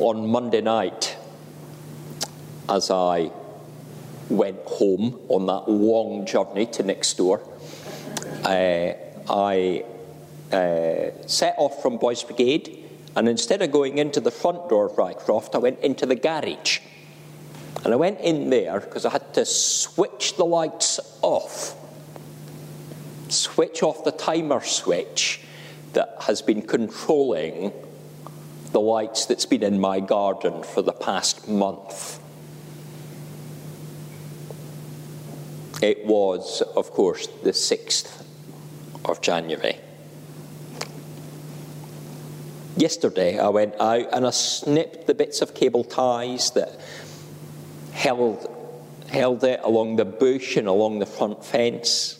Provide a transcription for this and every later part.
on Monday night, as I went home on that long journey to next door, uh, I uh, set off from Boys Brigade, and instead of going into the front door of Rycroft, I went into the garage. And I went in there because I had to switch the lights off, switch off the timer switch that has been controlling the lights that's been in my garden for the past month. It was, of course, the 6th of January. Yesterday, I went out and I snipped the bits of cable ties that held, held it along the bush and along the front fence.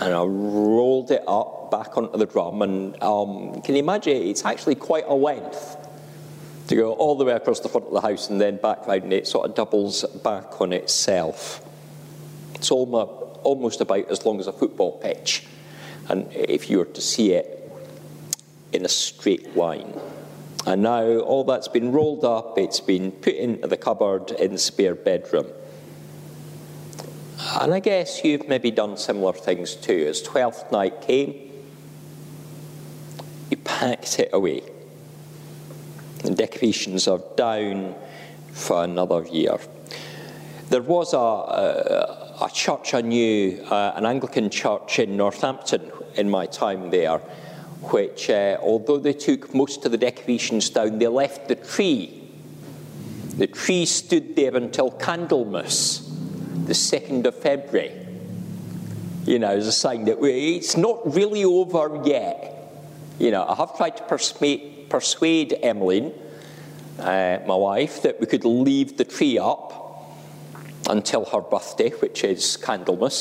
And I rolled it up back onto the drum. And um, can you imagine? It's actually quite a length to go all the way across the front of the house and then back round. It sort of doubles back on itself. It's almost about as long as a football pitch. And if you were to see it in a straight line. And now all that's been rolled up, it's been put into the cupboard in the spare bedroom. And I guess you've maybe done similar things too. As Twelfth night came, you packed it away. The decorations are down for another year. There was a, a, a church I knew, uh, an Anglican church in Northampton in my time there, which, uh, although they took most of the decorations down, they left the tree. The tree stood there until Candlemas, the 2nd of February. You know, as a sign that it's not really over yet. You know, I have tried to persuade, persuade Emmeline, uh, my wife, that we could leave the tree up until her birthday, which is Candlemas,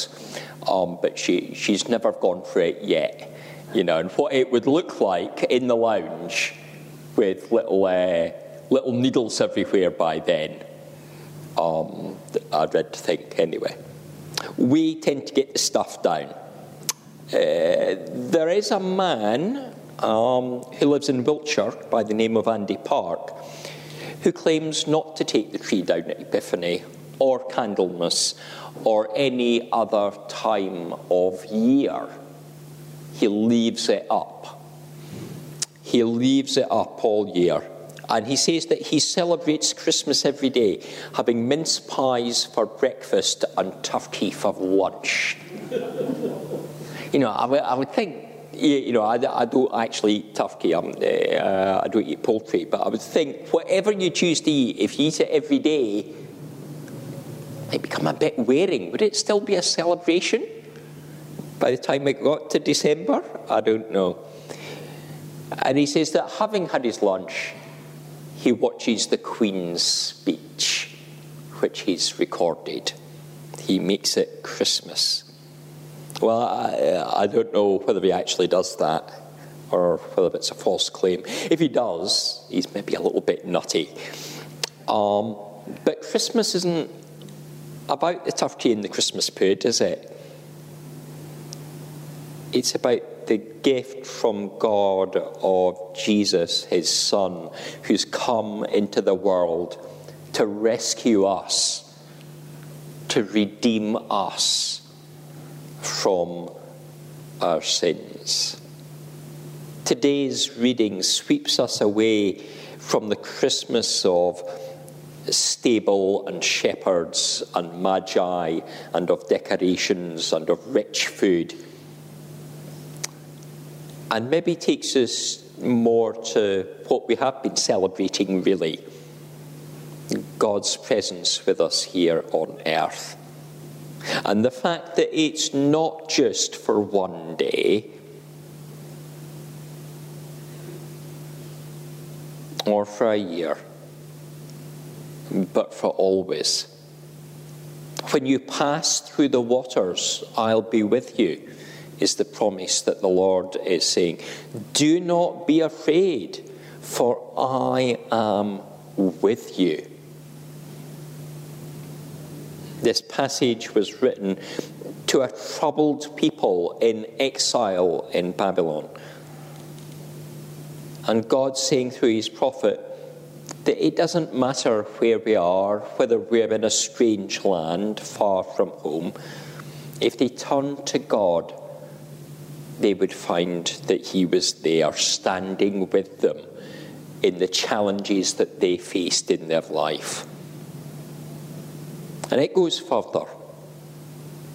um, but she, she's never gone for it yet you know, and what it would look like in the lounge with little, uh, little needles everywhere by then. Um, I'd read to think anyway. We tend to get the stuff down. Uh, there is a man um, who lives in Wiltshire by the name of Andy Park who claims not to take the tree down at Epiphany or Candlemas or any other time of year he leaves it up. He leaves it up all year. And he says that he celebrates Christmas every day, having mince pies for breakfast and turkey for lunch. you know, I, I would think you know, I, I, don't actually eat turkey, uh, I don't eat poultry, but I would think whatever you choose to eat, if you eat it every day, it become a bit wearing. Would it still be a celebration? By the time it got to December, I don't know. And he says that having had his lunch, he watches the Queen's speech, which he's recorded. He makes it Christmas. Well, I, I don't know whether he actually does that or whether it's a false claim. If he does, he's maybe a little bit nutty. Um, but Christmas isn't about the turkey and the Christmas pudding, is it? It's about the gift from God of Jesus, his Son, who's come into the world to rescue us, to redeem us from our sins. Today's reading sweeps us away from the Christmas of stable and shepherds and magi and of decorations and of rich food and maybe takes us more to what we have been celebrating, really God's presence with us here on earth. And the fact that it's not just for one day or for a year, but for always. When you pass through the waters, I'll be with you is the promise that the Lord is saying. Do not be afraid, for I am with you. This passage was written to a troubled people in exile in Babylon. And God saying through his prophet, That it doesn't matter where we are, whether we're in a strange land far from home, if they turn to God, they would find that He was there standing with them in the challenges that they faced in their life. And it goes further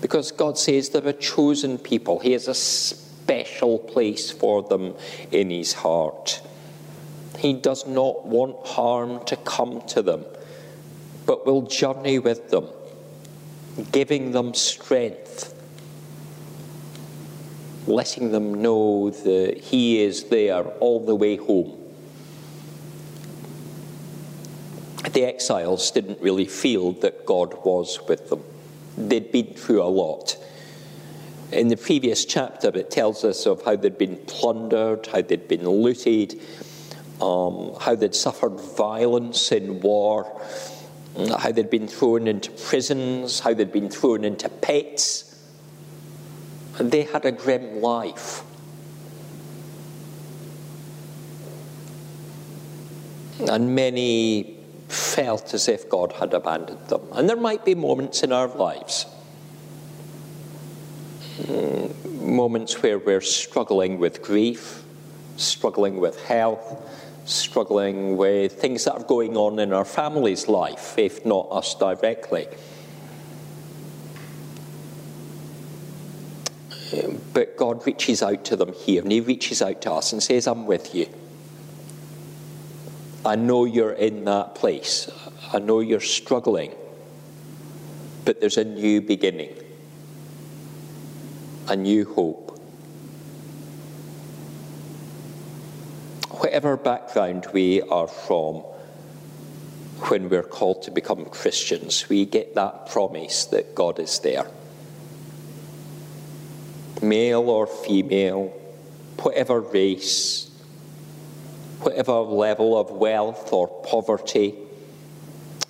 because God says they're a chosen people, He has a special place for them in His heart. He does not want harm to come to them, but will journey with them, giving them strength letting them know that He is there all the way home. The exiles didn't really feel that God was with them. They'd been through a lot. In the previous chapter, it tells us of how they'd been plundered, how they'd been looted, um, how they'd suffered violence in war, how they'd been thrown into prisons, how they'd been thrown into pits and they had a grim life. And many felt as if God had abandoned them. And there might be moments in our lives, mm, moments where we're struggling with grief, struggling with health, struggling with things that are going on in our family's life, if not us directly. But God reaches out to them here, and He reaches out to us and says, I'm with you. I know you're in that place. I know you're struggling. But there's a new beginning, a new hope. Whatever background we are from, when we're called to become Christians, we get that promise that God is there male or female, whatever race, whatever level of wealth or poverty,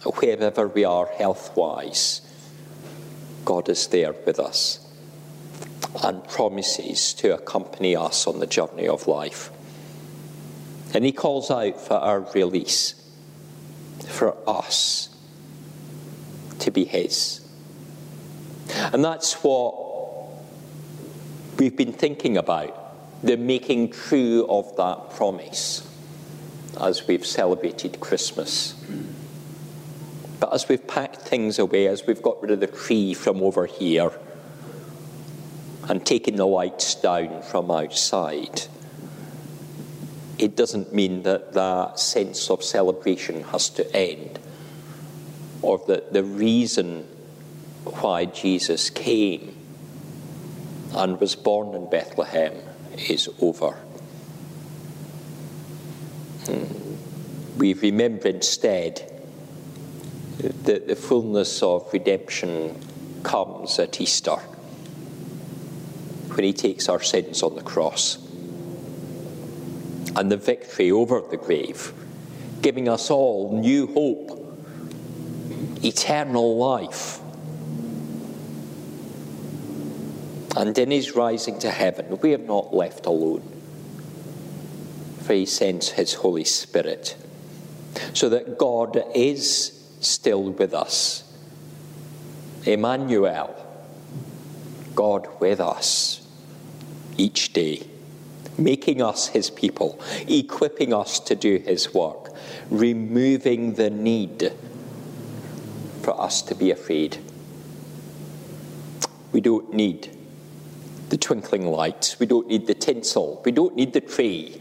wherever we are health wise, God is there with us and promises to accompany us on the journey of life. And He calls out for our release, for us to be His. And that's what we've been thinking about the making true of that promise as we've celebrated Christmas. But as we've packed things away, as we've got rid of the tree from over here and taken the lights down from outside, it doesn't mean that that sense of celebration has to end or that the reason why Jesus came and was born in Bethlehem is over. Hmm. We remember instead that the fullness of redemption comes at Easter when he takes our sins on the cross and the victory over the grave, giving us all new hope, eternal life And in his rising to heaven, we are not left alone, for he sends his Holy Spirit, so that God is still with us. Emmanuel, God with us each day, making us his people, equipping us to do his work, removing the need for us to be afraid. We don't need the twinkling lights. We don't need the tinsel. We don't need the tree.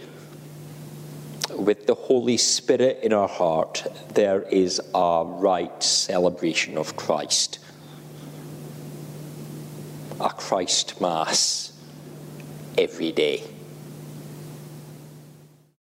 With the Holy Spirit in our heart, there is a right celebration of Christ. A Christ Mass every day.